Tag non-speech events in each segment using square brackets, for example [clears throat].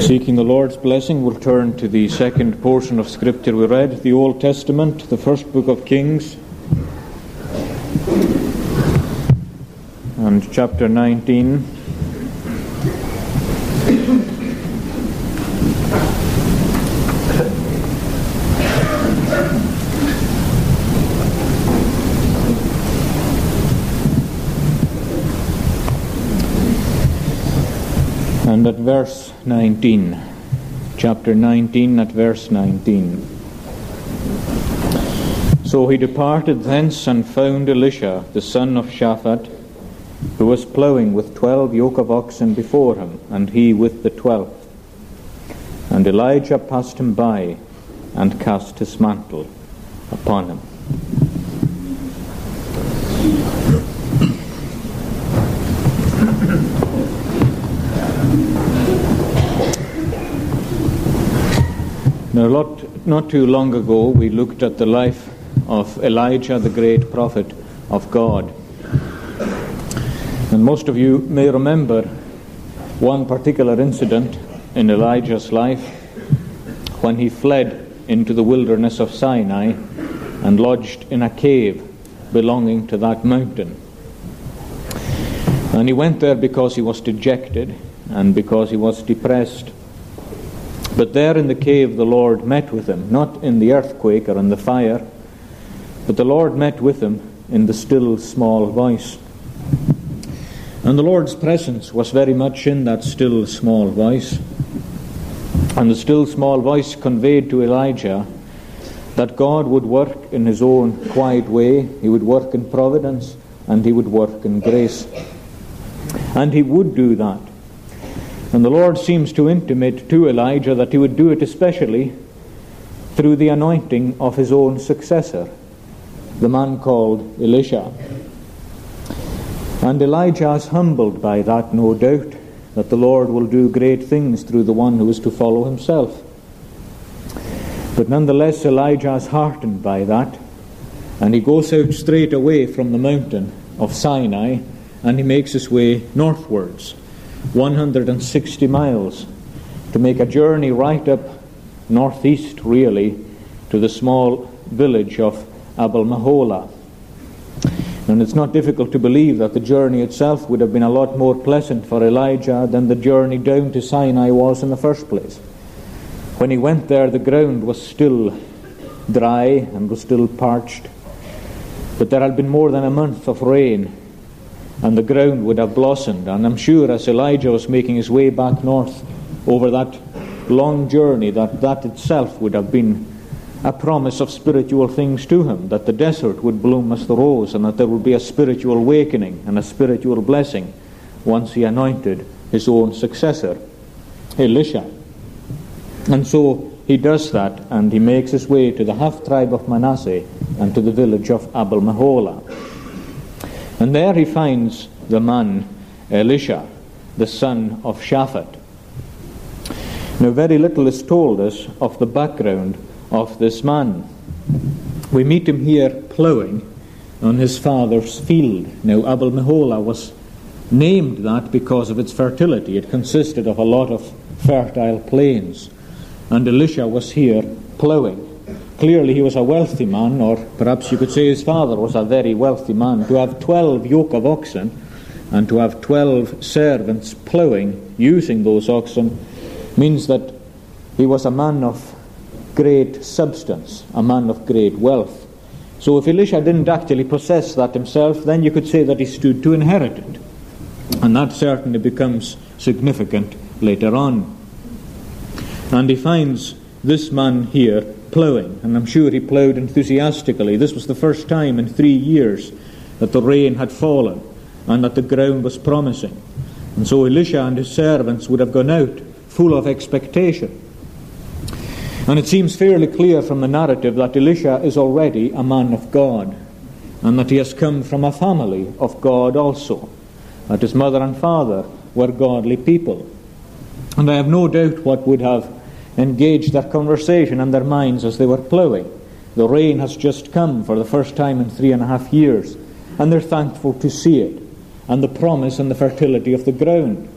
Seeking the Lord's blessing, we'll turn to the second portion of Scripture we read, the Old Testament, the first book of Kings, and chapter 19. And at verse 19, chapter 19, at verse 19. So he departed thence and found Elisha, the son of Shaphat, who was ploughing with twelve yoke of oxen before him, and he with the twelfth. And Elijah passed him by and cast his mantle upon him. Now, not, not too long ago, we looked at the life of Elijah, the great prophet of God. And most of you may remember one particular incident in Elijah's life when he fled into the wilderness of Sinai and lodged in a cave belonging to that mountain. And he went there because he was dejected and because he was depressed. But there in the cave the Lord met with him, not in the earthquake or in the fire, but the Lord met with him in the still small voice. And the Lord's presence was very much in that still small voice. And the still small voice conveyed to Elijah that God would work in his own quiet way, he would work in providence, and he would work in grace. And he would do that. And the Lord seems to intimate to Elijah that he would do it especially through the anointing of his own successor, the man called Elisha. And Elijah is humbled by that, no doubt, that the Lord will do great things through the one who is to follow himself. But nonetheless, Elijah is heartened by that, and he goes out straight away from the mountain of Sinai and he makes his way northwards 160 miles to make a journey right up northeast, really, to the small village of Abel Meholah. And it's not difficult to believe that the journey itself would have been a lot more pleasant for Elijah than the journey down to Sinai was in the first place. When he went there, the ground was still dry and was still parched. But there had been more than a month of rain and the ground would have blossomed. And I'm sure as Elijah was making his way back north over that long journey, that that itself would have been a promise of spiritual things to him, that the desert would bloom as the rose, and that there would be a spiritual awakening and a spiritual blessing once he anointed his own successor, Elisha. And so he does that, and he makes his way to the half tribe of Manasseh and to the village of Abel Meholah. And there he finds the man Elisha, the son of Shaphat. Now, very little is told us of the background of this man. We meet him here ploughing on his father's field. Now, Abel Meholah was named that because of its fertility. It consisted of a lot of fertile plains. And Elisha was here ploughing. Clearly, he was a wealthy man, or perhaps you could say his father was a very wealthy man. To have 12 yoke of oxen and to have 12 servants ploughing using those oxen means that he was a man of great substance, a man of great wealth. So if Elisha didn't actually possess that himself, then you could say that he stood to inherit it. And that certainly becomes significant later on. And he finds this man here ploughing, and I'm sure he ploughed enthusiastically. This was the first time in three years that the rain had fallen and that the ground was promising. And so Elisha and his servants would have gone out full of expectation. And it seems fairly clear from the narrative that Elisha is already a man of God, and that he has come from a family of God also, that his mother and father were godly people. And I have no doubt what would have engaged their conversation and their minds as they were ploughing. The rain has just come for the first time in three and a half years, and they're thankful to see it, and the promise and the fertility of the ground.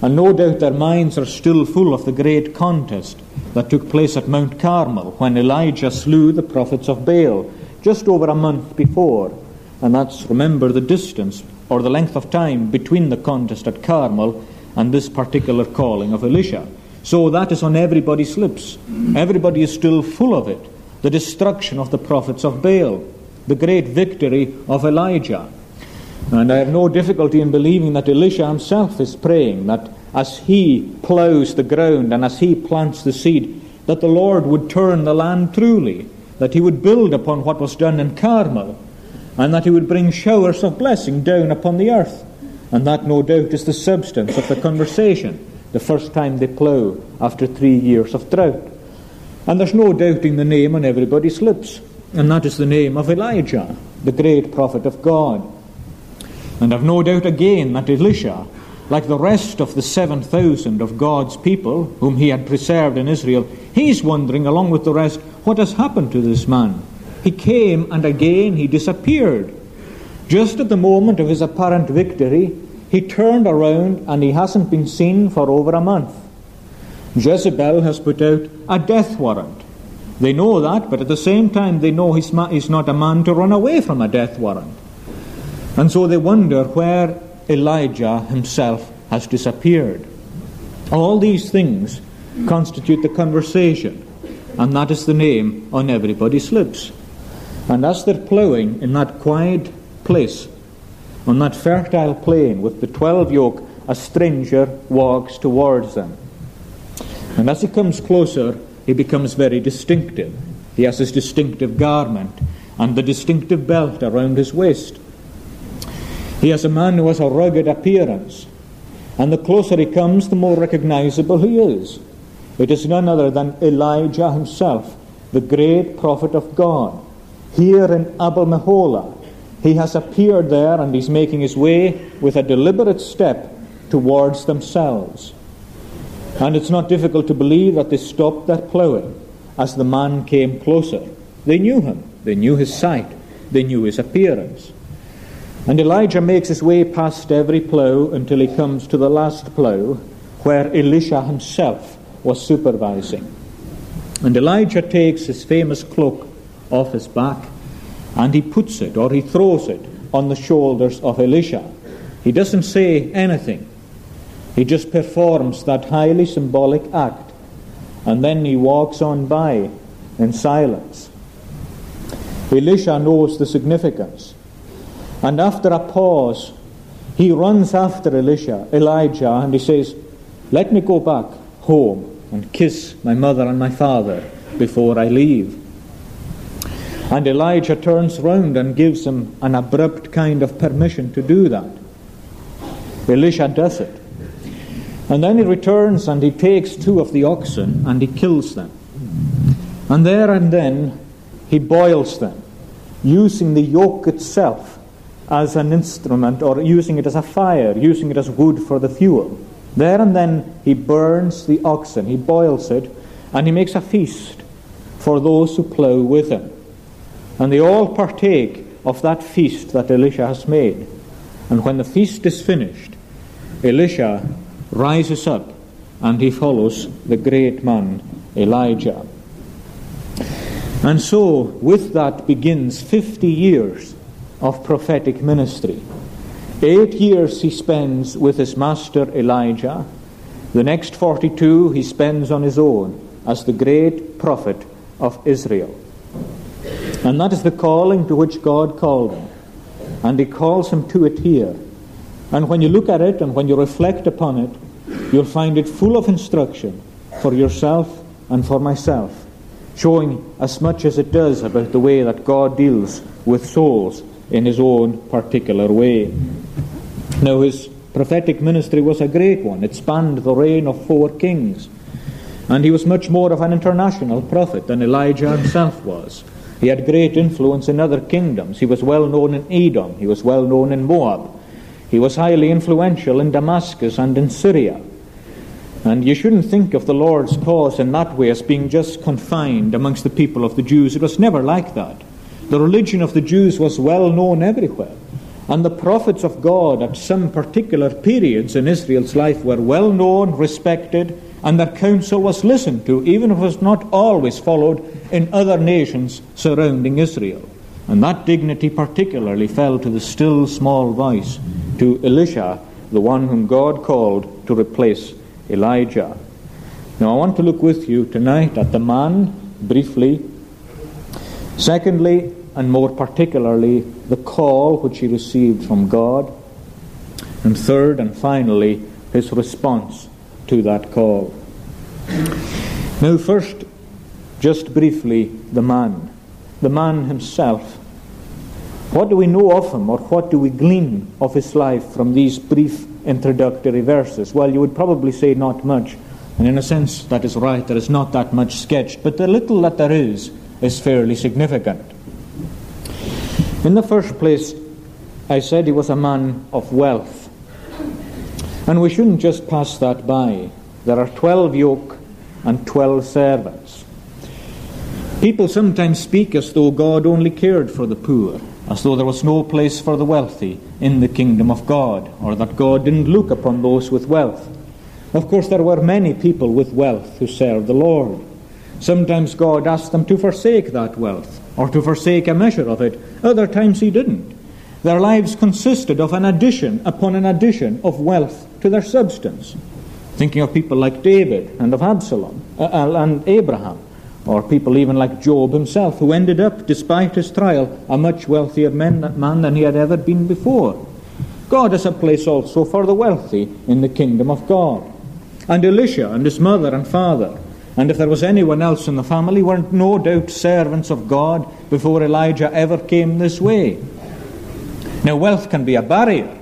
And no doubt their minds are still full of the great contest that took place at Mount Carmel when Elijah slew the prophets of Baal just over a month before. And that's, remember, the distance or the length of time between the contest at Carmel and this particular calling of Elisha. So that is on everybody's lips. Everybody is still full of it. The destruction of the prophets of Baal, the great victory of Elijah. And I have no difficulty in believing that Elisha himself is praying that as he ploughs the ground and as he plants the seed, that the Lord would turn the land truly, that he would build upon what was done in Carmel, and that he would bring showers of blessing down upon the earth. And that, no doubt, is the substance of the conversation, the first time they plough after three years of drought. And there's no doubting the name on everybody's lips, and that is the name of Elijah, the great prophet of God. And I've no doubt again that Elisha, like the rest of the 7,000 of God's people whom he had preserved in Israel, he's wondering, along with the rest, what has happened to this man. He came and again he disappeared. Just at the moment of his apparent victory, he turned around and he hasn't been seen for over a month. Jezebel has put out a death warrant. They know that, but at the same time, they know he's not a man to run away from a death warrant. And so they wonder where Elijah himself has disappeared. All these things constitute the conversation, and that is the name on everybody's lips. And as they're ploughing in that quiet place, on that fertile plain with the twelve yoke, a stranger walks towards them. And as he comes closer, he becomes very distinctive. He has his distinctive garment and the distinctive belt around his waist. He is a man who has a rugged appearance, and the closer he comes, the more recognizable he is. It is none other than Elijah himself, the great prophet of God. Here in Abel Meholah, he has appeared there and he's making his way with a deliberate step towards themselves. And it's not difficult to believe that they stopped their ploughing as the man came closer. They knew him, they knew his sight, they knew his appearance. And Elijah makes his way past every plough until he comes to the last plough where Elisha himself was supervising. And Elijah takes his famous cloak off his back and he puts it or he throws it on the shoulders of Elisha. He doesn't say anything. He just performs that highly symbolic act and then he walks on by in silence. Elisha knows the significance. And after a pause, he runs after Elisha, Elijah, and he says, Let me go back home and kiss my mother and my father before I leave. And Elijah turns round and gives him an abrupt kind of permission to do that. Elisha does it. And then he returns and he takes two of the oxen and he kills them. And there and then he boils them, using the yoke itself as an instrument or using it as a fire, using it as wood for the fuel. There and then he burns the oxen, he boils it, and he makes a feast for those who plough with him. And they all partake of that feast that Elisha has made. And when the feast is finished, Elisha rises up and he follows the great man Elijah. And so, with that begins 50 years of prophetic ministry. Eight years he spends with his master Elijah. The next 42 he spends on his own as the great prophet of Israel. And that is the calling to which God called him. And he calls him to it here. And when you look at it and when you reflect upon it, you'll find it full of instruction for yourself and for myself, showing as much as it does about the way that God deals with souls in his own particular way. Now, his prophetic ministry was a great one. It spanned the reign of four kings. And he was much more of an international prophet than Elijah himself was. He had great influence in other kingdoms. He was well known in Edom. He was well known in Moab. He was highly influential in Damascus and in Syria. And you shouldn't think of the Lord's cause in that way as being just confined amongst the people of the Jews. It was never like that. The religion of the Jews was well known everywhere. And the prophets of God at some particular periods in Israel's life were well known, respected, and their counsel was listened to, even if it was not always followed in other nations surrounding Israel. And that dignity particularly fell to the still small voice, to Elisha, the one whom God called to replace Elijah. Now I want to look with you tonight at the man, briefly. Secondly, and more particularly, the call which he received from God. And third and finally, his response to that call. Now, first, just briefly, the man. The man himself. What do we know of him, or what do we glean of his life from these brief introductory verses? Well, you would probably say not much. And in a sense, that is right. There is not that much sketched. But the little that there is is fairly significant. In the first place, I said he was a man of wealth. And we shouldn't just pass that by. There are 12 yoke and 12 servants. People sometimes speak as though God only cared for the poor, as though there was no place for the wealthy in the kingdom of God, or that God didn't look upon those with wealth. Of course, there were many people with wealth who served the Lord. Sometimes God asked them to forsake that wealth, or to forsake a measure of it. Other times He didn't. Their lives consisted of an addition upon an addition of wealth to their substance. Thinking of people like David and of Absalom uh, uh, and Abraham, or people even like Job himself, who ended up, despite his trial, a much wealthier man, man than he had ever been before. God has a place also for the wealthy in the kingdom of God. And Elisha and his mother and father, and if there was anyone else in the family, were no doubt servants of God before Elijah ever came this way. Now, wealth can be a barrier.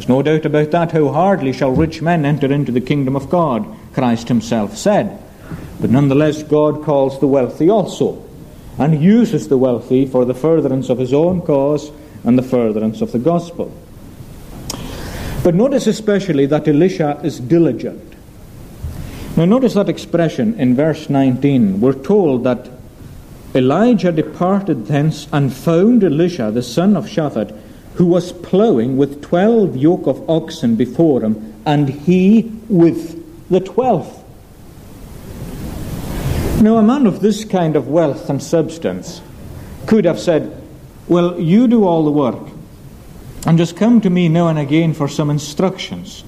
There's no doubt about that. How hardly shall rich men enter into the kingdom of God, Christ himself said. But nonetheless, God calls the wealthy also, and uses the wealthy for the furtherance of his own cause and the furtherance of the gospel. But notice especially that Elisha is diligent. Now, notice that expression in verse 19. We're told that Elijah departed thence and found Elisha, the son of Shaphat, who was ploughing with twelve yoke of oxen before him, and he with the twelfth. Now, a man of this kind of wealth and substance could have said, Well, you do all the work, and just come to me now and again for some instructions.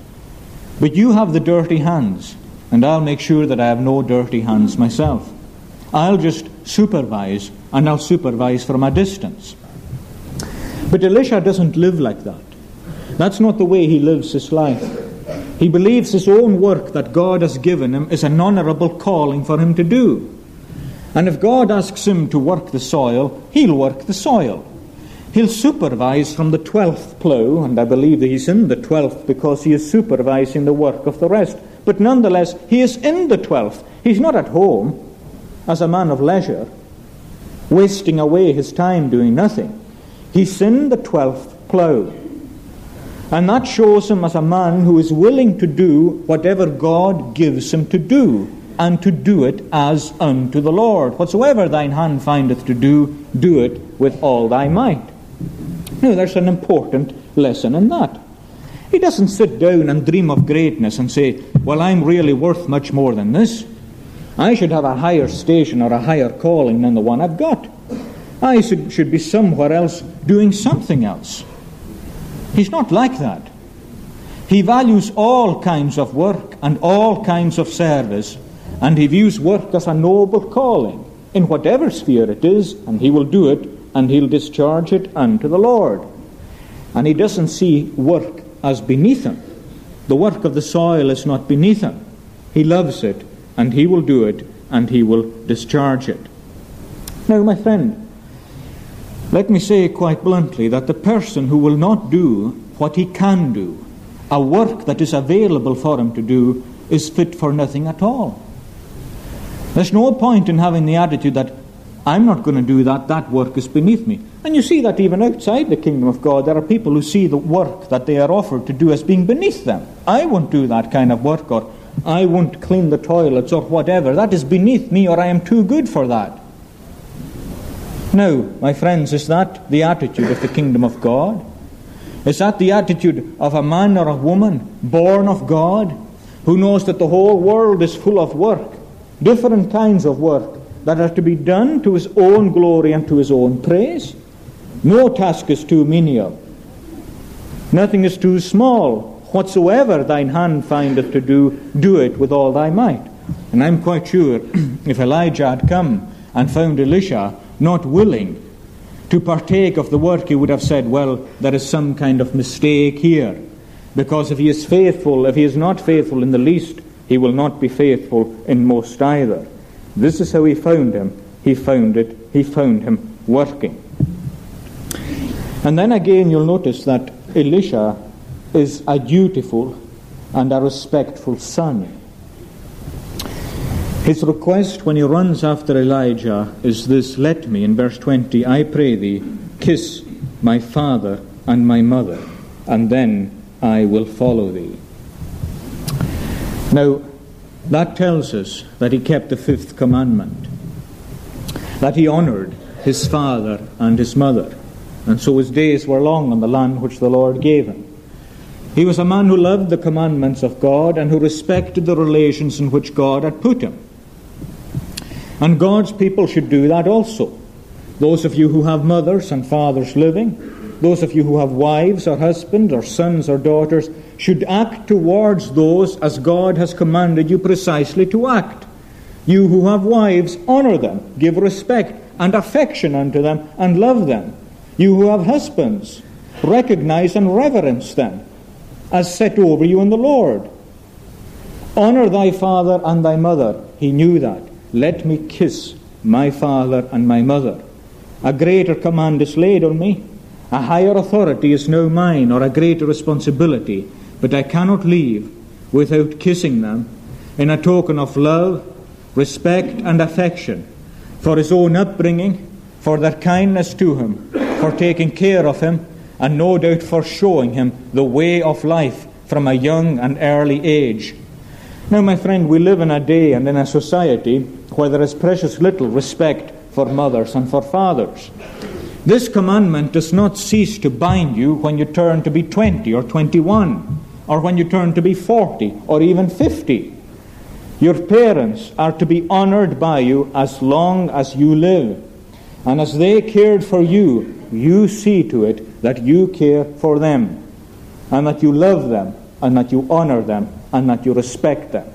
But you have the dirty hands, and I'll make sure that I have no dirty hands myself. I'll just supervise, and I'll supervise from a distance. But Elisha doesn't live like that. That's not the way he lives his life. He believes his own work that God has given him is an honourable calling for him to do. And if God asks him to work the soil, he'll work the soil. He'll supervise from the twelfth plough, and I believe that he's in the twelfth because he is supervising the work of the rest. But nonetheless, he is in the twelfth. He's not at home as a man of leisure, wasting away his time doing nothing. He's in the twelfth plough. And that shows him as a man who is willing to do whatever God gives him to do, and to do it as unto the Lord. Whatsoever thine hand findeth to do, do it with all thy might. Now, there's an important lesson in that. He doesn't sit down and dream of greatness and say, Well, I'm really worth much more than this. I should have a higher station or a higher calling than the one I've got. I should, should be somewhere else doing something else. He's not like that. He values all kinds of work and all kinds of service, and he views work as a noble calling in whatever sphere it is, and he will do it and he'll discharge it unto the Lord. And he doesn't see work as beneath him. The work of the soil is not beneath him. He loves it, and he will do it, and he will discharge it. Now, my friend, let me say quite bluntly that the person who will not do what he can do, a work that is available for him to do, is fit for nothing at all. There's no point in having the attitude that I'm not going to do that, that work is beneath me. And you see that even outside the kingdom of God, there are people who see the work that they are offered to do as being beneath them. I won't do that kind of work, or I won't clean the toilets, or whatever. That is beneath me, or I am too good for that. Now, my friends, is that the attitude of the kingdom of God? Is that the attitude of a man or a woman born of God who knows that the whole world is full of work, different kinds of work that are to be done to his own glory and to his own praise? No task is too menial. Nothing is too small. Whatsoever thine hand findeth to do, do it with all thy might. And I'm quite sure [clears throat] if Elijah had come and found Elisha not willing to partake of the work, he would have said, Well, there is some kind of mistake here. Because if he is faithful, if he is not faithful in the least, he will not be faithful in most either. This is how he found him. He found it, he found him working. And then again, you'll notice that Elisha is a dutiful and a respectful son. His request when he runs after Elijah is this Let me, in verse 20, I pray thee, kiss my father and my mother, and then I will follow thee. Now, that tells us that he kept the fifth commandment, that he honored his father and his mother, and so his days were long on the land which the Lord gave him. He was a man who loved the commandments of God and who respected the relations in which God had put him. And God's people should do that also. Those of you who have mothers and fathers living, those of you who have wives or husbands or sons or daughters, should act towards those as God has commanded you precisely to act. You who have wives, honor them, give respect and affection unto them, and love them. You who have husbands, recognize and reverence them as set over you in the Lord. Honor thy father and thy mother. He knew that. Let me kiss my father and my mother. A greater command is laid on me. A higher authority is no mine, or a greater responsibility, but I cannot leave without kissing them in a token of love, respect, and affection for his own upbringing, for their kindness to him, for taking care of him, and no doubt for showing him the way of life from a young and early age. Now, my friend, we live in a day and in a society where there is precious little respect for mothers and for fathers. This commandment does not cease to bind you when you turn to be 20 or 21, or when you turn to be 40 or even 50. Your parents are to be honored by you as long as you live. And as they cared for you, you see to it that you care for them, and that you love them, and that you honor them, and that you respect them.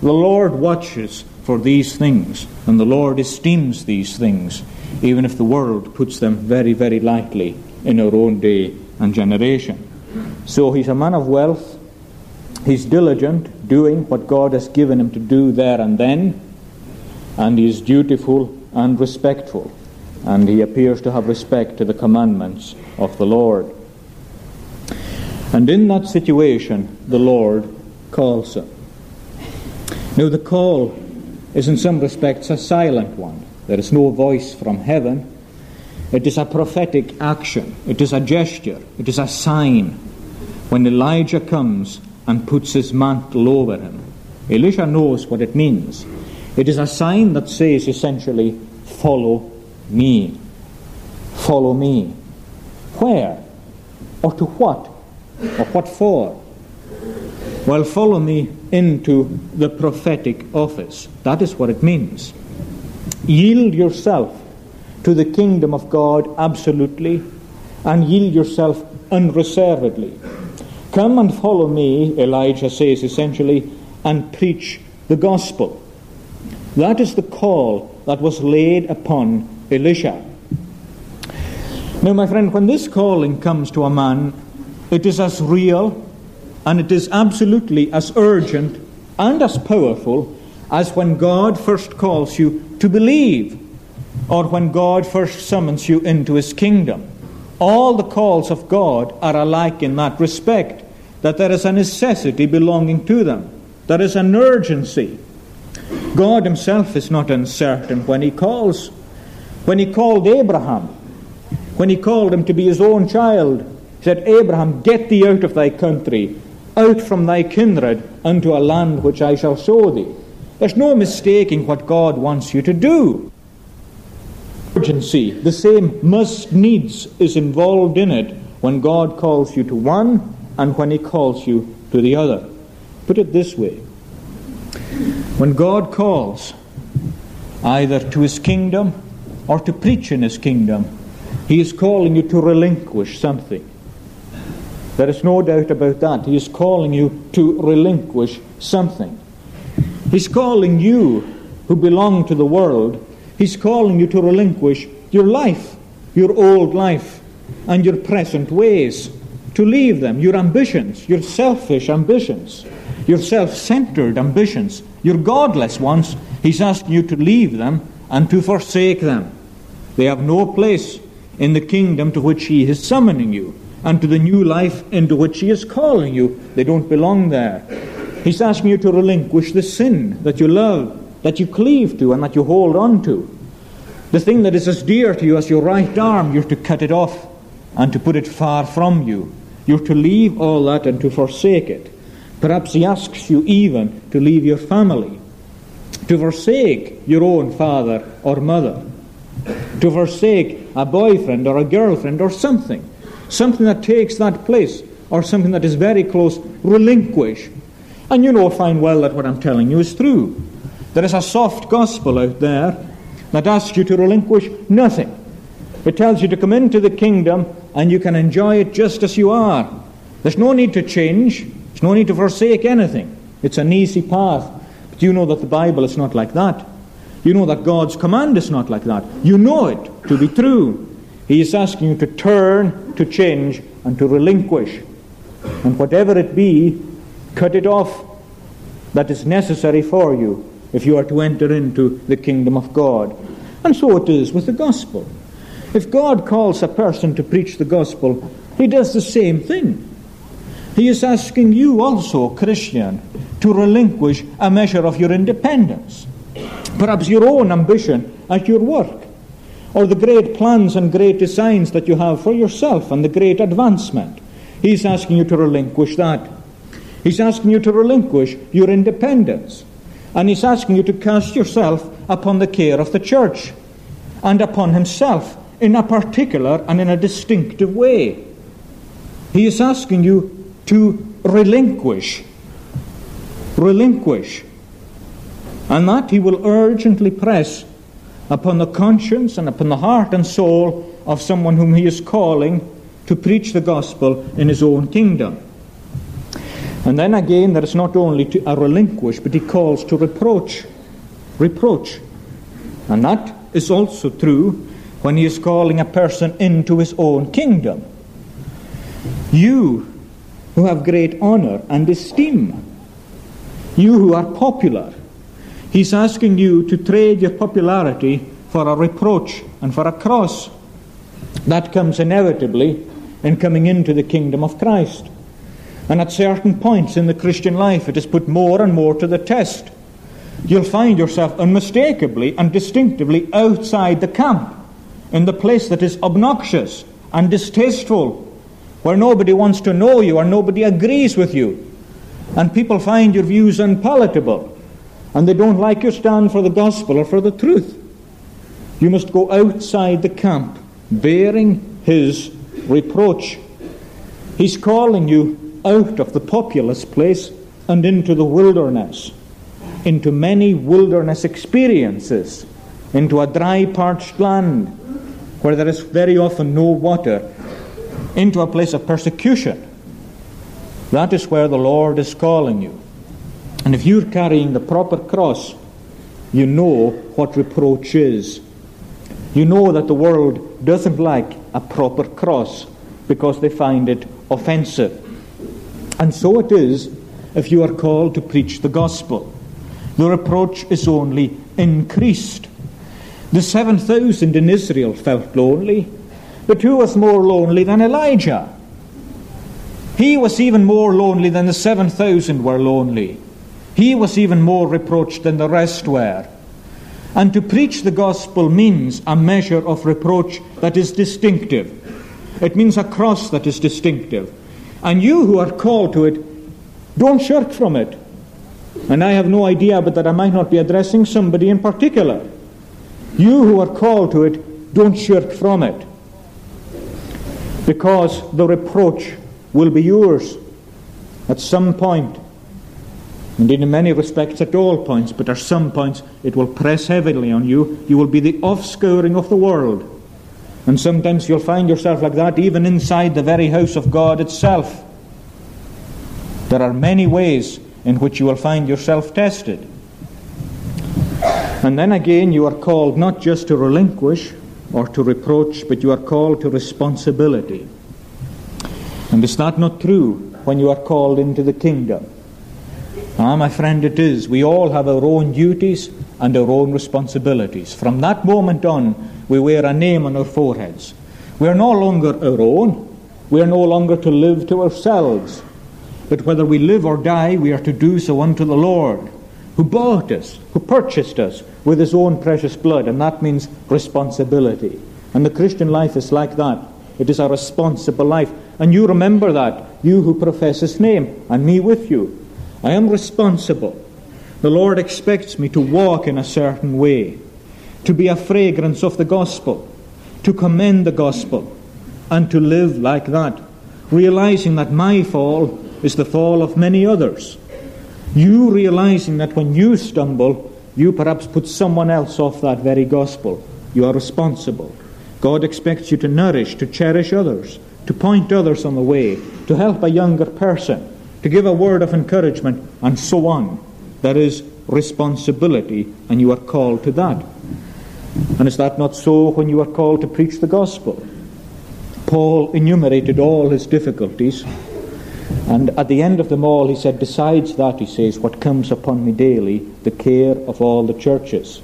The Lord watches for these things, and the Lord esteems these things, even if the world puts them very, very lightly in our own day and generation. So he's a man of wealth. He's diligent, doing what God has given him to do there and then, and he is dutiful and respectful, and he appears to have respect to the commandments of the Lord. And in that situation, the Lord calls him. Now, the call is in some respects a silent one. There is no voice from heaven. It is a prophetic action. It is a gesture. It is a sign. When Elijah comes and puts his mantle over him, Elisha knows what it means. It is a sign that says essentially, Follow me. Follow me. Where? Or to what? Or what for? Well, follow me into the prophetic office. That is what it means. Yield yourself to the kingdom of God absolutely and yield yourself unreservedly. Come and follow me, Elijah says essentially, and preach the gospel. That is the call that was laid upon Elisha. Now, my friend, when this calling comes to a man, it is as real and it is absolutely as urgent and as powerful as when God first calls you to believe or when God first summons you into his kingdom. All the calls of God are alike in that respect, that there is a necessity belonging to them, there is an urgency. God himself is not uncertain when he calls. When he called Abraham, when he called him to be his own child, he said, Abraham, get thee out of thy country out from thy kindred unto a land which I shall show thee. There's no mistaking what God wants you to do. Urgency, the same must needs is involved in it when God calls you to one and when He calls you to the other. Put it this way when God calls either to His kingdom or to preach in His kingdom, He is calling you to relinquish something. There is no doubt about that. He is calling you to relinquish something. He's calling you, who belong to the world, He's calling you to relinquish your life, your old life, and your present ways. To leave them, your ambitions, your selfish ambitions, your self centered ambitions, your godless ones. He's asking you to leave them and to forsake them. They have no place in the kingdom to which He is summoning you and to the new life into which He is calling you. They don't belong there. He's asking you to relinquish the sin that you love, that you cleave to, and that you hold on to. The thing that is as dear to you as your right arm, you're to cut it off and to put it far from you. You're to leave all that and to forsake it. Perhaps He asks you even to leave your family, to forsake your own father or mother, to forsake a boyfriend or a girlfriend or something, something that takes that place or something that is very close, relinquish. And you know fine well that what I'm telling you is true. There is a soft gospel out there that asks you to relinquish nothing. It tells you to come into the kingdom and you can enjoy it just as you are. There's no need to change, there's no need to forsake anything. It's an easy path. But you know that the Bible is not like that. You know that God's command is not like that. You know it to be true. He is asking you to turn, to change, and to relinquish. And whatever it be, cut it off that is necessary for you if you are to enter into the kingdom of God. And so it is with the gospel. If God calls a person to preach the gospel, he does the same thing. He is asking you also, Christian, to relinquish a measure of your independence, perhaps your own ambition at your work, or the great plans and great designs that you have for yourself and the great advancement. He's asking you to relinquish that. He's asking you to relinquish your independence. And he's asking you to cast yourself upon the care of the church and upon himself in a particular and in a distinctive way. He is asking you to relinquish. Relinquish. And that he will urgently press upon the conscience and upon the heart and soul of someone whom he is calling to preach the gospel in his own kingdom. And then again, there is not only to a relinquish, but he calls to reproach. Reproach. And that is also true when he is calling a person into his own kingdom. You who have great honor and esteem, you who are popular, he's asking you to trade your popularity for a reproach and for a cross. That comes inevitably in coming into the kingdom of Christ. And at certain points in the Christian life, it is put more and more to the test. You'll find yourself unmistakably and distinctively outside the camp, in the place that is obnoxious and distasteful, where nobody wants to know you or nobody agrees with you. And people find your views unpalatable, and they don't like your stand for the gospel or for the truth. You must go outside the camp, bearing his reproach. He's calling you out of the populous place and into the wilderness, into many wilderness experiences, into a dry, parched land where there is very often no water, into a place of persecution. That is where the Lord is calling you. And if you're carrying the proper cross, you know what reproach is. You know that the world doesn't like a proper cross because they find it offensive. And so it is if you are called to preach the gospel. The reproach is only increased. The 7,000 in Israel felt lonely, but who was more lonely than Elijah? He was even more lonely than the 7,000 were lonely. He was even more reproached than the rest were. And to preach the gospel means a measure of reproach that is distinctive. It means a cross that is distinctive. And you who are called to it, don't shirk from it. And I have no idea but that I might not be addressing somebody in particular. You who are called to it, don't shirk from it. Because the reproach will be yours at some point. Indeed, in many respects, at all points, but at some points it will press heavily on you. You will be the offscouring of the world. And sometimes you'll find yourself like that even inside the very house of God itself. There are many ways in which you will find yourself tested. And then again, you are called not just to relinquish or to reproach, but you are called to responsibility. And is that not true when you are called into the kingdom? Ah, my friend, it is. We all have our own duties and our own responsibilities. From that moment on, we wear a name on our foreheads. We are no longer our own. We are no longer to live to ourselves. But whether we live or die, we are to do so unto the Lord, who bought us, who purchased us with his own precious blood, and that means responsibility. And the Christian life is like that. It is a responsible life. And you remember that, you who profess his name, and me with you. I am responsible. The Lord expects me to walk in a certain way, to be a fragrance of the gospel, to commend the gospel, and to live like that, realizing that my fall is the fall of many others. You realizing that when you stumble, you perhaps put someone else off that very gospel. You are responsible. God expects you to nourish, to cherish others, to point others on the way, to help a younger person, to give a word of encouragement, and so on. There is responsibility, and you are called to that. And is that not so when you are called to preach the gospel? Paul enumerated all his difficulties and at the end of them all, he said, Besides that, he says, what comes upon me daily, the care of all the churches.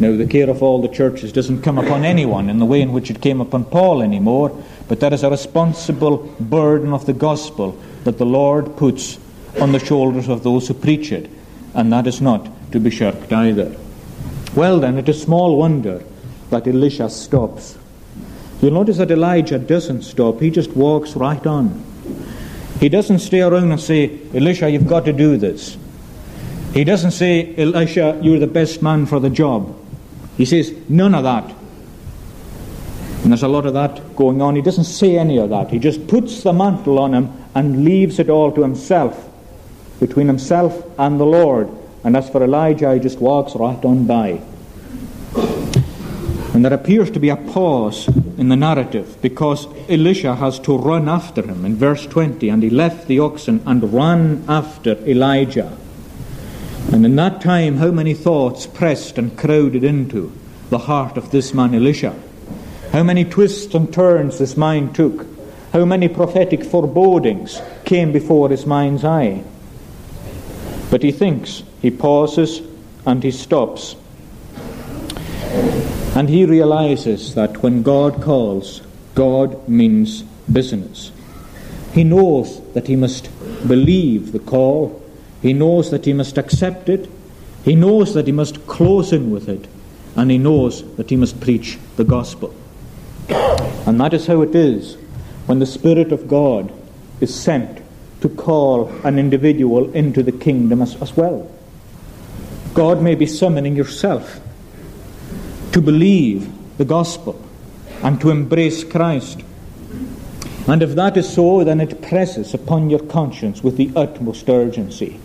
Now, the care of all the churches doesn't come upon anyone in the way in which it came upon Paul anymore, but that is a responsible burden of the gospel that the Lord puts on the shoulders of those who preach it, and that is not to be shirked either. Well, then, it is small wonder that Elisha stops. You'll notice that Elijah doesn't stop, he just walks right on. He doesn't stay around and say, Elisha, you've got to do this. He doesn't say, Elisha, you're the best man for the job. He says, none of that. And there's a lot of that going on. He doesn't say any of that. He just puts the mantle on him and leaves it all to himself, between himself and the Lord. And as for Elijah, he just walks right on by. And there appears to be a pause in the narrative because Elisha has to run after him in verse 20. And he left the oxen and ran after Elijah. And in that time, how many thoughts pressed and crowded into the heart of this man Elisha? How many twists and turns his mind took? How many prophetic forebodings came before his mind's eye? But he thinks, he pauses, and he stops. And he realizes that when God calls, God means business. He knows that he must believe the call. He knows that he must accept it. He knows that he must close in with it. And he knows that he must preach the gospel. And that is how it is when the Spirit of God is sent to call an individual into the kingdom as, as well. God may be summoning yourself to believe the gospel and to embrace Christ. And if that is so, then it presses upon your conscience with the utmost urgency.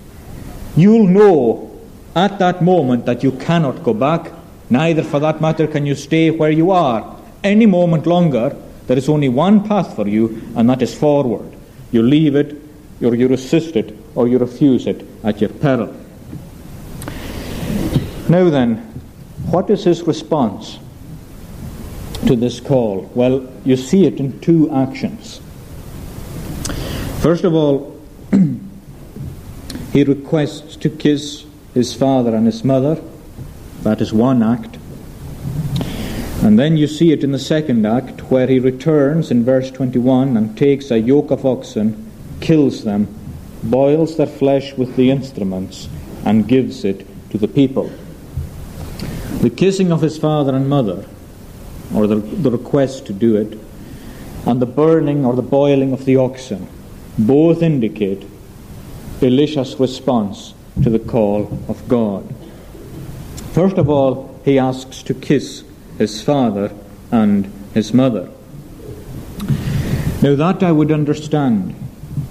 You'll know at that moment that you cannot go back, neither for that matter can you stay where you are any moment longer. There is only one path for you, and that is forward. You leave it, or you resist it, or you refuse it at your peril. Now then, what is his response to this call? Well, you see it in two actions. First of all, [clears throat] he requests to kiss his father and his mother. That is one act. And then you see it in the second act where he returns in verse 21 and takes a yoke of oxen, kills them, boils their flesh with the instruments, and gives it to the people. The kissing of his father and mother, or the, the request to do it, and the burning or the boiling of the oxen, both indicate Elisha's response to the call of God. First of all, he asks to kiss his father and his mother. Now, that I would understand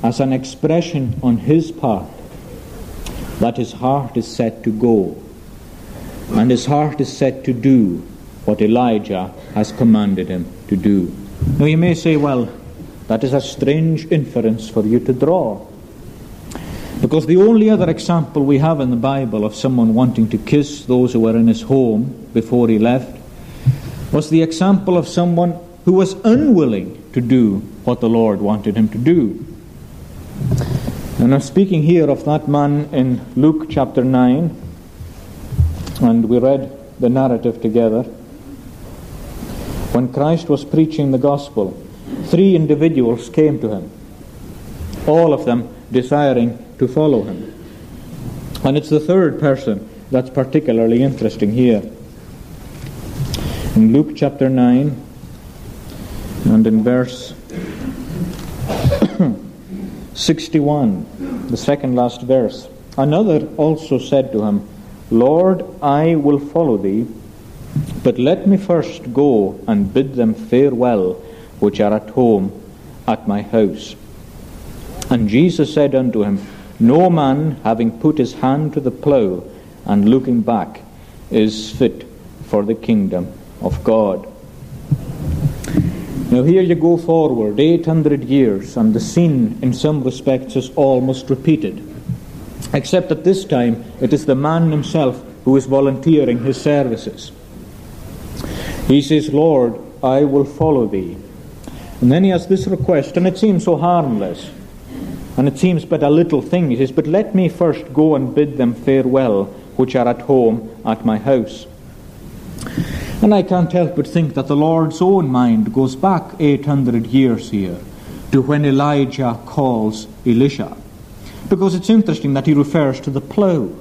as an expression on his part that his heart is set to go, and his heart is set to do what Elijah has commanded him to do. Now, you may say, well, that is a strange inference for you to draw. Because the only other example we have in the Bible of someone wanting to kiss those who were in his home before he left was the example of someone who was unwilling to do what the Lord wanted him to do. And I'm speaking here of that man in Luke chapter 9, and we read the narrative together. When Christ was preaching the gospel, three individuals came to him, all of them desiring to follow him. And it's the third person that's particularly interesting here. In Luke chapter 9 and in verse [coughs] 61, the second last verse, another also said to him, Lord, I will follow thee, but let me first go and bid them farewell which are at home at my house. And Jesus said unto him, No man, having put his hand to the plough and looking back, is fit for the kingdom of God. Now, here you go forward 800 years, and the scene, in some respects, is almost repeated. Except that this time it is the man himself who is volunteering his services. He says, Lord, I will follow thee. And then he has this request, and it seems so harmless. And it seems but a little thing. He says, But let me first go and bid them farewell, which are at home at my house. And I can't help but think that the Lord's own mind goes back 800 years here to when Elijah calls Elisha. Because it's interesting that he refers to the plough.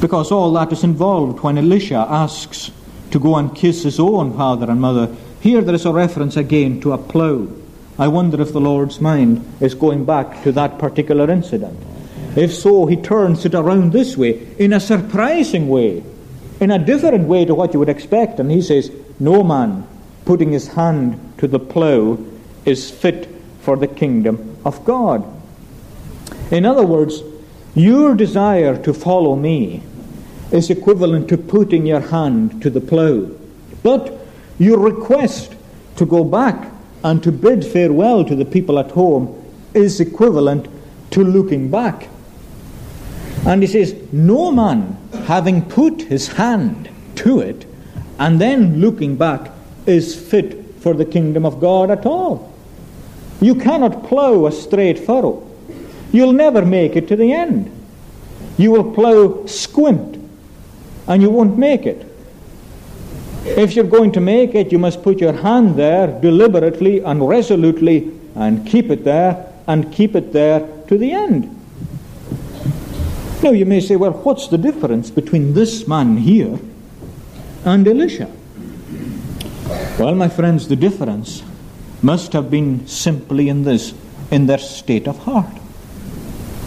Because all that is involved when Elisha asks to go and kiss his own father and mother here there is a reference again to a plough. I wonder if the Lord's mind is going back to that particular incident. If so, he turns it around this way, in a surprising way, in a different way to what you would expect. And he says, No man putting his hand to the plough is fit for the kingdom of God. In other words, your desire to follow me is equivalent to putting your hand to the plough. But your request to go back and to bid farewell to the people at home is equivalent to looking back. And he says, No man having put his hand to it and then looking back is fit for the kingdom of God at all. You cannot plough a straight furrow. You'll never make it to the end. You will plough squint and you won't make it. If you're going to make it, you must put your hand there deliberately and resolutely and keep it there and keep it there to the end. Now you may say, well, what's the difference between this man here and Elisha? Well, my friends, the difference must have been simply in this in their state of heart.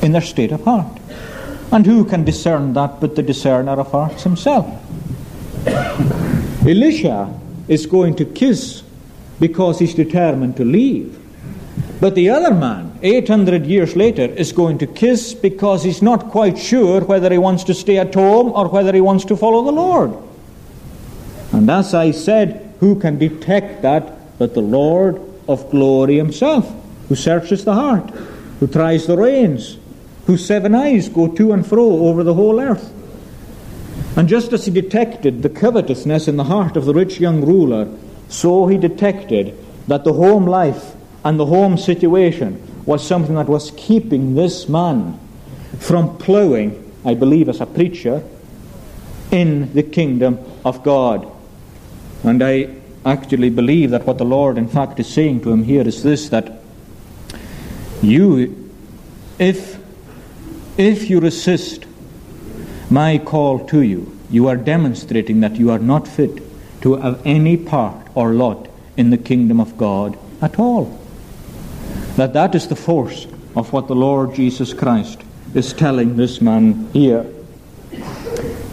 In their state of heart. And who can discern that but the discerner of hearts himself? [coughs] Elisha is going to kiss because he's determined to leave. But the other man, 800 years later, is going to kiss because he's not quite sure whether he wants to stay at home or whether he wants to follow the Lord. And as I said, who can detect that but the Lord of glory himself, who searches the heart, who tries the reins, whose seven eyes go to and fro over the whole earth? And just as he detected the covetousness in the heart of the rich young ruler, so he detected that the home life and the home situation was something that was keeping this man from ploughing, I believe, as a preacher, in the kingdom of God. And I actually believe that what the Lord, in fact, is saying to him here is this that you, if, if you resist my call to you, you are demonstrating that you are not fit to have any part or lot in the kingdom of God at all. That that is the force of what the Lord Jesus Christ is telling this man here.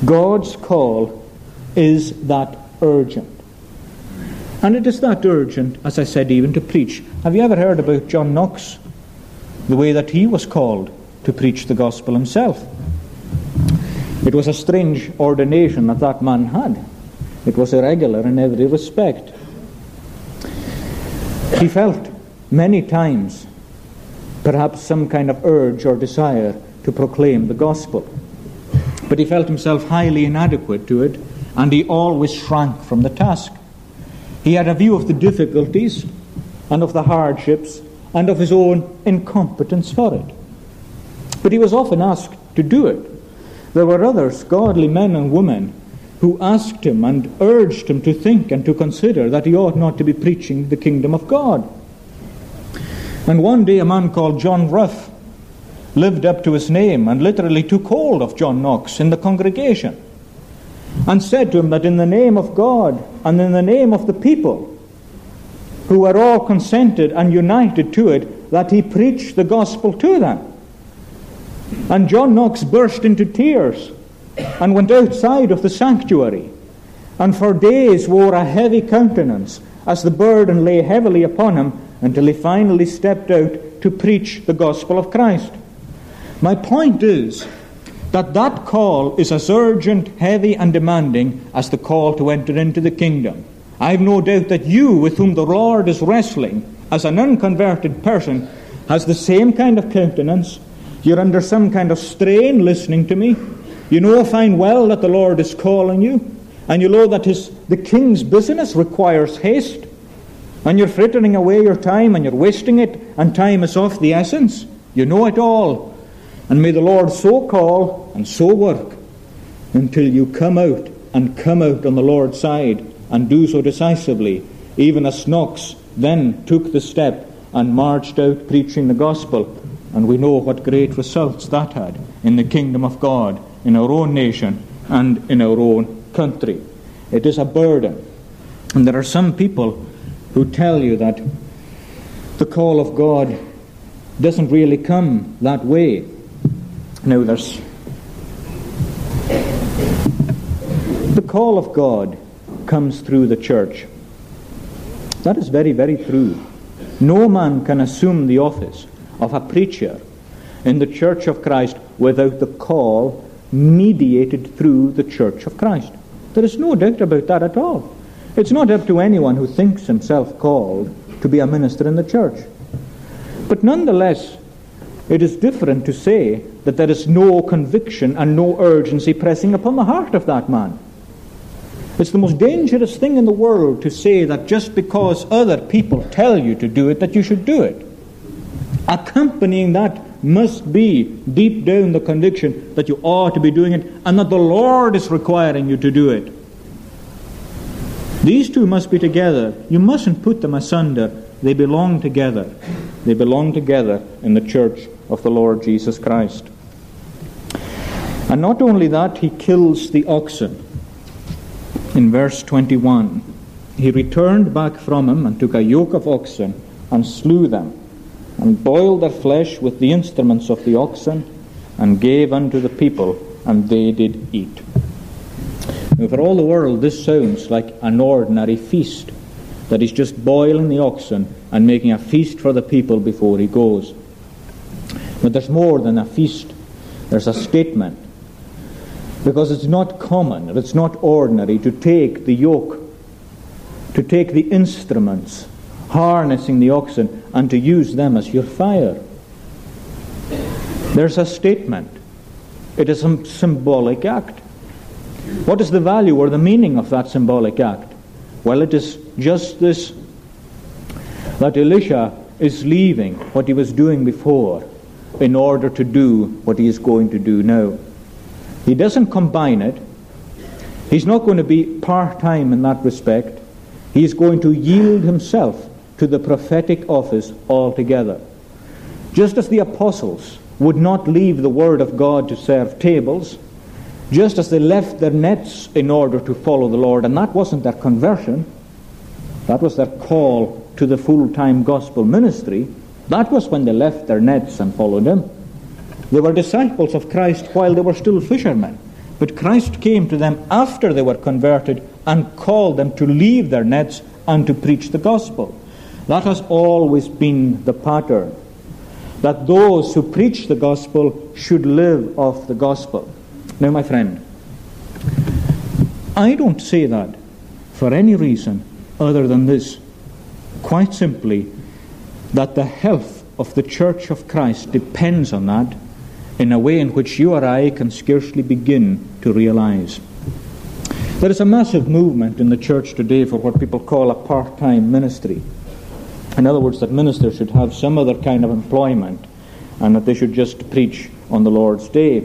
God's call is that urgent. And it is that urgent, as I said, even to preach. Have you ever heard about John Knox? The way that he was called to preach the gospel himself. It was a strange ordination that that man had. It was irregular in every respect. He felt many times perhaps some kind of urge or desire to proclaim the gospel. But he felt himself highly inadequate to it, and he always shrank from the task. He had a view of the difficulties and of the hardships and of his own incompetence for it. But he was often asked to do it. There were others, godly men and women, who asked him and urged him to think and to consider that he ought not to be preaching the kingdom of God. And one day a man called John Rough lived up to his name and literally took hold of John Knox in the congregation and said to him that in the name of God and in the name of the people, who were all consented and united to it, that he preached the gospel to them. And John Knox burst into tears and went outside of the sanctuary, and for days wore a heavy countenance as the burden lay heavily upon him until he finally stepped out to preach the gospel of Christ. My point is that that call is as urgent, heavy, and demanding as the call to enter into the kingdom. I've no doubt that you, with whom the Lord is wrestling, as an unconverted person, has the same kind of countenance. You're under some kind of strain listening to me. You know fine well that the Lord is calling you, and you know that his, the king's business requires haste, and you're frittering away your time and you're wasting it, and time is of the essence. You know it all. And may the Lord so call and so work until you come out and come out on the Lord's side and do so decisively, even as Knox then took the step and marched out preaching the gospel. And we know what great results that had in the kingdom of God, in our own nation, and in our own country. It is a burden. And there are some people who tell you that the call of God doesn't really come that way. Now, there's the call of God comes through the church. That is very, very true. No man can assume the office of a preacher in the church of Christ without the call mediated through the church of Christ. There is no doubt about that at all. It's not up to anyone who thinks himself called to be a minister in the church. But nonetheless, it is different to say that there is no conviction and no urgency pressing upon the heart of that man. It's the most dangerous thing in the world to say that just because other people tell you to do it, that you should do it. Accompanying that must be deep down the conviction that you ought to be doing it and that the Lord is requiring you to do it. These two must be together. You mustn't put them asunder. They belong together. They belong together in the church of the Lord Jesus Christ. And not only that, he kills the oxen in verse 21. He returned back from him and took a yoke of oxen and slew them, and boiled their flesh with the instruments of the oxen, and gave unto the people, and they did eat. Now, for all the world, this sounds like an ordinary feast, that he's just boiling the oxen and making a feast for the people before he goes. But there's more than a feast, there's a statement because it's not common, it's not ordinary to take the yoke, to take the instruments, harnessing the oxen, and to use them as your fire. There's a statement. It is a symbolic act. What is the value or the meaning of that symbolic act? Well, it is just this that Elisha is leaving what he was doing before in order to do what he is going to do now. He doesn't combine it. He's not going to be part time in that respect. He's going to yield himself to the prophetic office altogether. Just as the apostles would not leave the Word of God to serve tables, just as they left their nets in order to follow the Lord, and that wasn't their conversion, that was their call to the full time gospel ministry. That was when they left their nets and followed Him. They were disciples of Christ while they were still fishermen. But Christ came to them after they were converted and called them to leave their nets and to preach the gospel. That has always been the pattern. That those who preach the gospel should live off the gospel. Now, my friend, I don't say that for any reason other than this. Quite simply, that the health of the Church of Christ depends on that in a way in which you or I can scarcely begin to realize. There is a massive movement in the church today for what people call a part time ministry. In other words, that ministers should have some other kind of employment and that they should just preach on the Lord's day.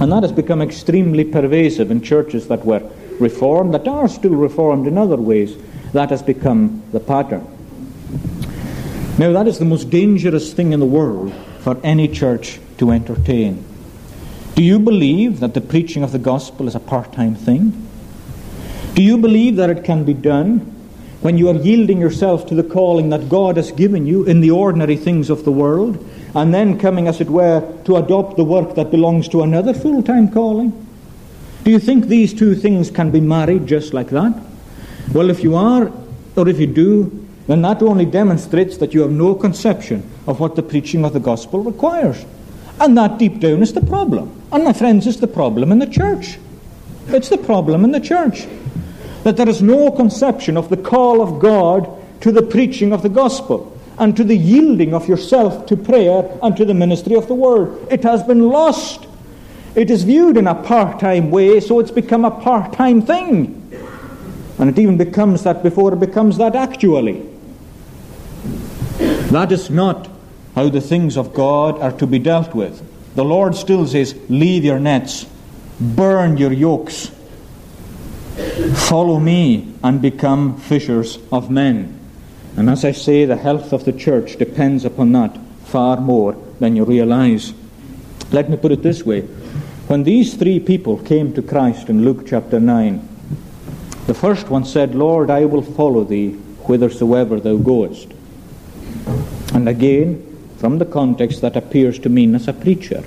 And that has become extremely pervasive in churches that were reformed, that are still reformed in other ways. That has become the pattern. Now, that is the most dangerous thing in the world for any church to entertain. Do you believe that the preaching of the gospel is a part time thing? Do you believe that it can be done when you are yielding yourself to the calling that God has given you in the ordinary things of the world, and then coming, as it were, to adopt the work that belongs to another full time calling? Do you think these two things can be married just like that? Well, if you are, or if you do, then that only demonstrates that you have no conception of what the preaching of the gospel requires. And that deep down is the problem. And my friends, it's the problem in the church. It's the problem in the church. That there is no conception of the call of God to the preaching of the gospel and to the yielding of yourself to prayer and to the ministry of the word. It has been lost. It is viewed in a part time way, so it's become a part time thing. And it even becomes that before it becomes that actually. That is not how the things of God are to be dealt with. The Lord still says, Leave your nets, burn your yokes, follow me, and become fishers of men. And as I say, the health of the church depends upon that far more than you realize. Let me put it this way. When these three people came to Christ in Luke chapter 9, the first one said, Lord, I will follow thee whithersoever thou goest. And again, from the context, that appears to mean as a preacher.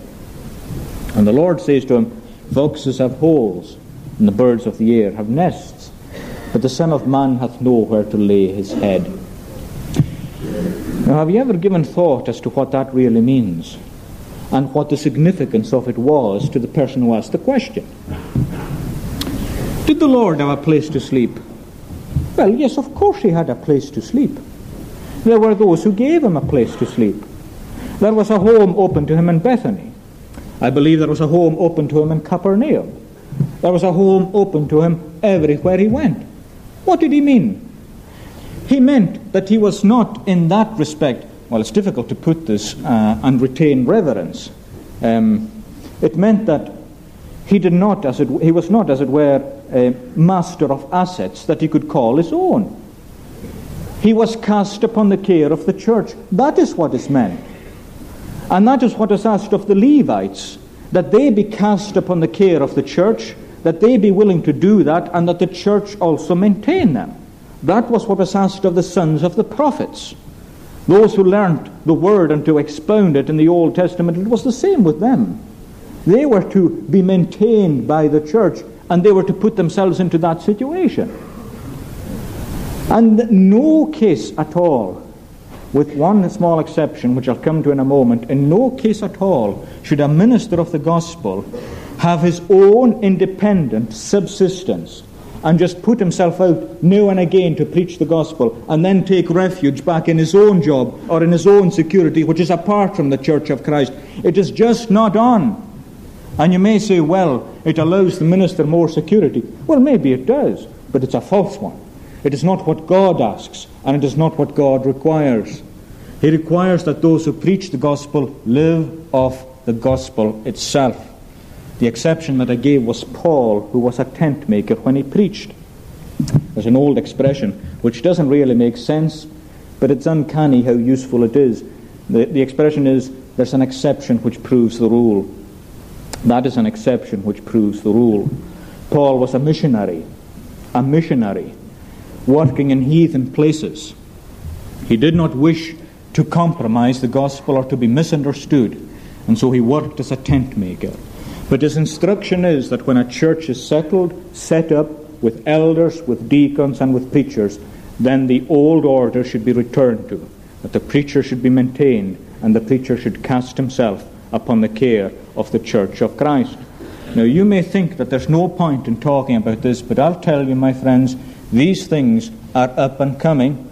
And the Lord says to him, Foxes have holes, and the birds of the air have nests, but the Son of Man hath nowhere to lay his head. Now, have you ever given thought as to what that really means? And what the significance of it was to the person who asked the question? Did the Lord have a place to sleep? Well, yes, of course he had a place to sleep. There were those who gave him a place to sleep. There was a home open to him in Bethany. I believe there was a home open to him in Capernaum. There was a home open to him everywhere he went. What did he mean? He meant that he was not, in that respect, well, it's difficult to put this uh, and retain reverence. Um, it meant that he did not, as it, he was not, as it were, a master of assets that he could call his own. He was cast upon the care of the church. That is what is meant. And that is what is asked of the Levites, that they be cast upon the care of the church, that they be willing to do that, and that the church also maintain them. That was what was asked of the sons of the prophets. Those who learnt the word and to expound it in the Old Testament, it was the same with them. They were to be maintained by the church, and they were to put themselves into that situation. And no case at all, with one small exception, which I'll come to in a moment, in no case at all should a minister of the gospel have his own independent subsistence and just put himself out now and again to preach the gospel and then take refuge back in his own job or in his own security, which is apart from the church of Christ. It is just not on. And you may say, well, it allows the minister more security. Well, maybe it does, but it's a false one. It is not what God asks, and it is not what God requires. He requires that those who preach the gospel live off the gospel itself. The exception that I gave was Paul, who was a tent maker when he preached. There's an old expression which doesn't really make sense, but it's uncanny how useful it is. The, the expression is there's an exception which proves the rule. That is an exception which proves the rule. Paul was a missionary, a missionary working in heathen places. He did not wish to compromise the gospel or to be misunderstood, and so he worked as a tent maker. But his instruction is that when a church is settled, set up with elders, with deacons, and with preachers, then the old order should be returned to, that the preacher should be maintained, and the preacher should cast himself upon the care of the church of Christ. Now, you may think that there's no point in talking about this, but I'll tell you, my friends, these things are up and coming.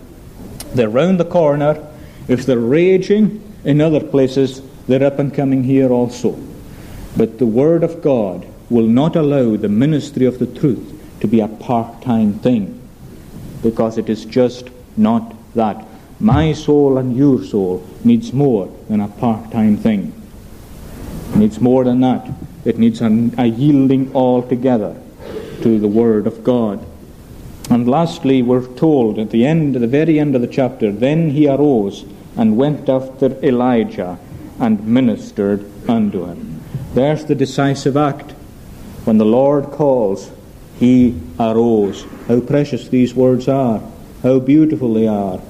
They're round the corner. If they're raging in other places, they're up and coming here also. But the Word of God will not allow the ministry of the truth to be a part time thing because it is just not that. My soul and your soul needs more than a part time thing. It needs more than that. It needs a, a yielding altogether to the Word of God. And lastly, we're told at the end, at the very end of the chapter, then he arose and went after Elijah and ministered unto him. There's the decisive act. When the Lord calls, he arose. How precious these words are. How beautiful they are.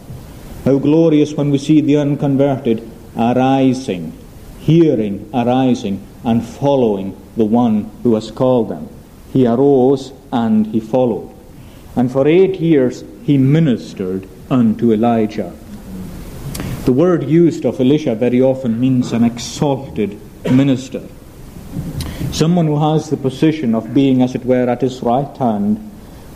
How glorious when we see the unconverted arising, hearing, arising, and following the one who has called them. He arose and he followed. And for eight years he ministered unto Elijah. The word used of Elisha very often means an exalted minister. Someone who has the position of being, as it were, at his right hand,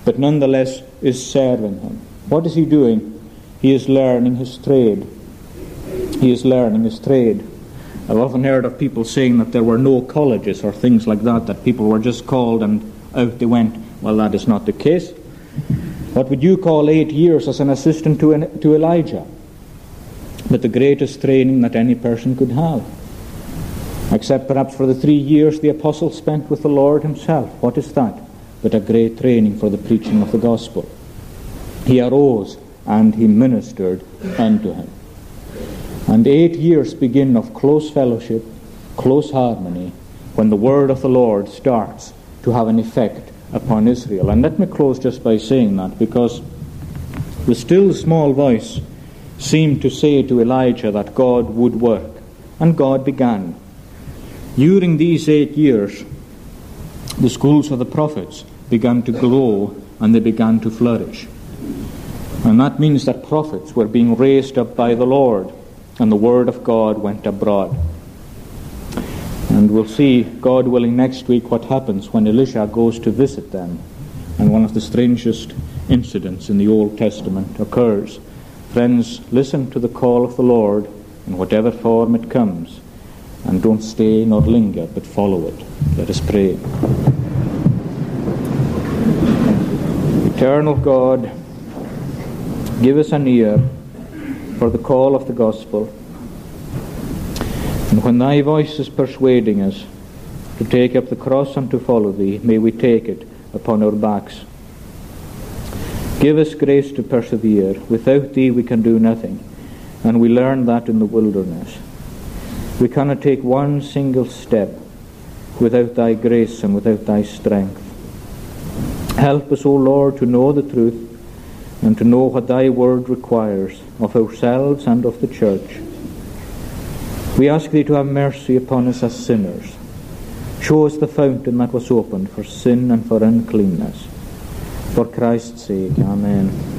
but nonetheless is serving him. What is he doing? He is learning his trade. He is learning his trade. I've often heard of people saying that there were no colleges or things like that, that people were just called and out they went. Well, that is not the case. What would you call eight years as an assistant to, to Elijah? But the greatest training that any person could have. Except perhaps for the three years the apostle spent with the Lord himself. What is that? But a great training for the preaching of the gospel. He arose and he ministered unto him. And eight years begin of close fellowship, close harmony, when the word of the Lord starts to have an effect upon Israel. And let me close just by saying that because the still small voice seemed to say to Elijah that God would work, and God began. During these eight years, the schools of the prophets began to grow and they began to flourish. And that means that prophets were being raised up by the Lord and the word of God went abroad. And we'll see, God willing, next week what happens when Elisha goes to visit them. And one of the strangest incidents in the Old Testament occurs. Friends, listen to the call of the Lord in whatever form it comes. And don't stay nor linger, but follow it. Let us pray. Eternal God, give us an ear for the call of the gospel. And when thy voice is persuading us to take up the cross and to follow thee, may we take it upon our backs. Give us grace to persevere. Without thee we can do nothing. And we learn that in the wilderness. We cannot take one single step without thy grace and without thy strength. Help us, O Lord, to know the truth and to know what thy word requires of ourselves and of the church. We ask thee to have mercy upon us as sinners. Show us the fountain that was opened for sin and for uncleanness. For Christ's sake, Amen.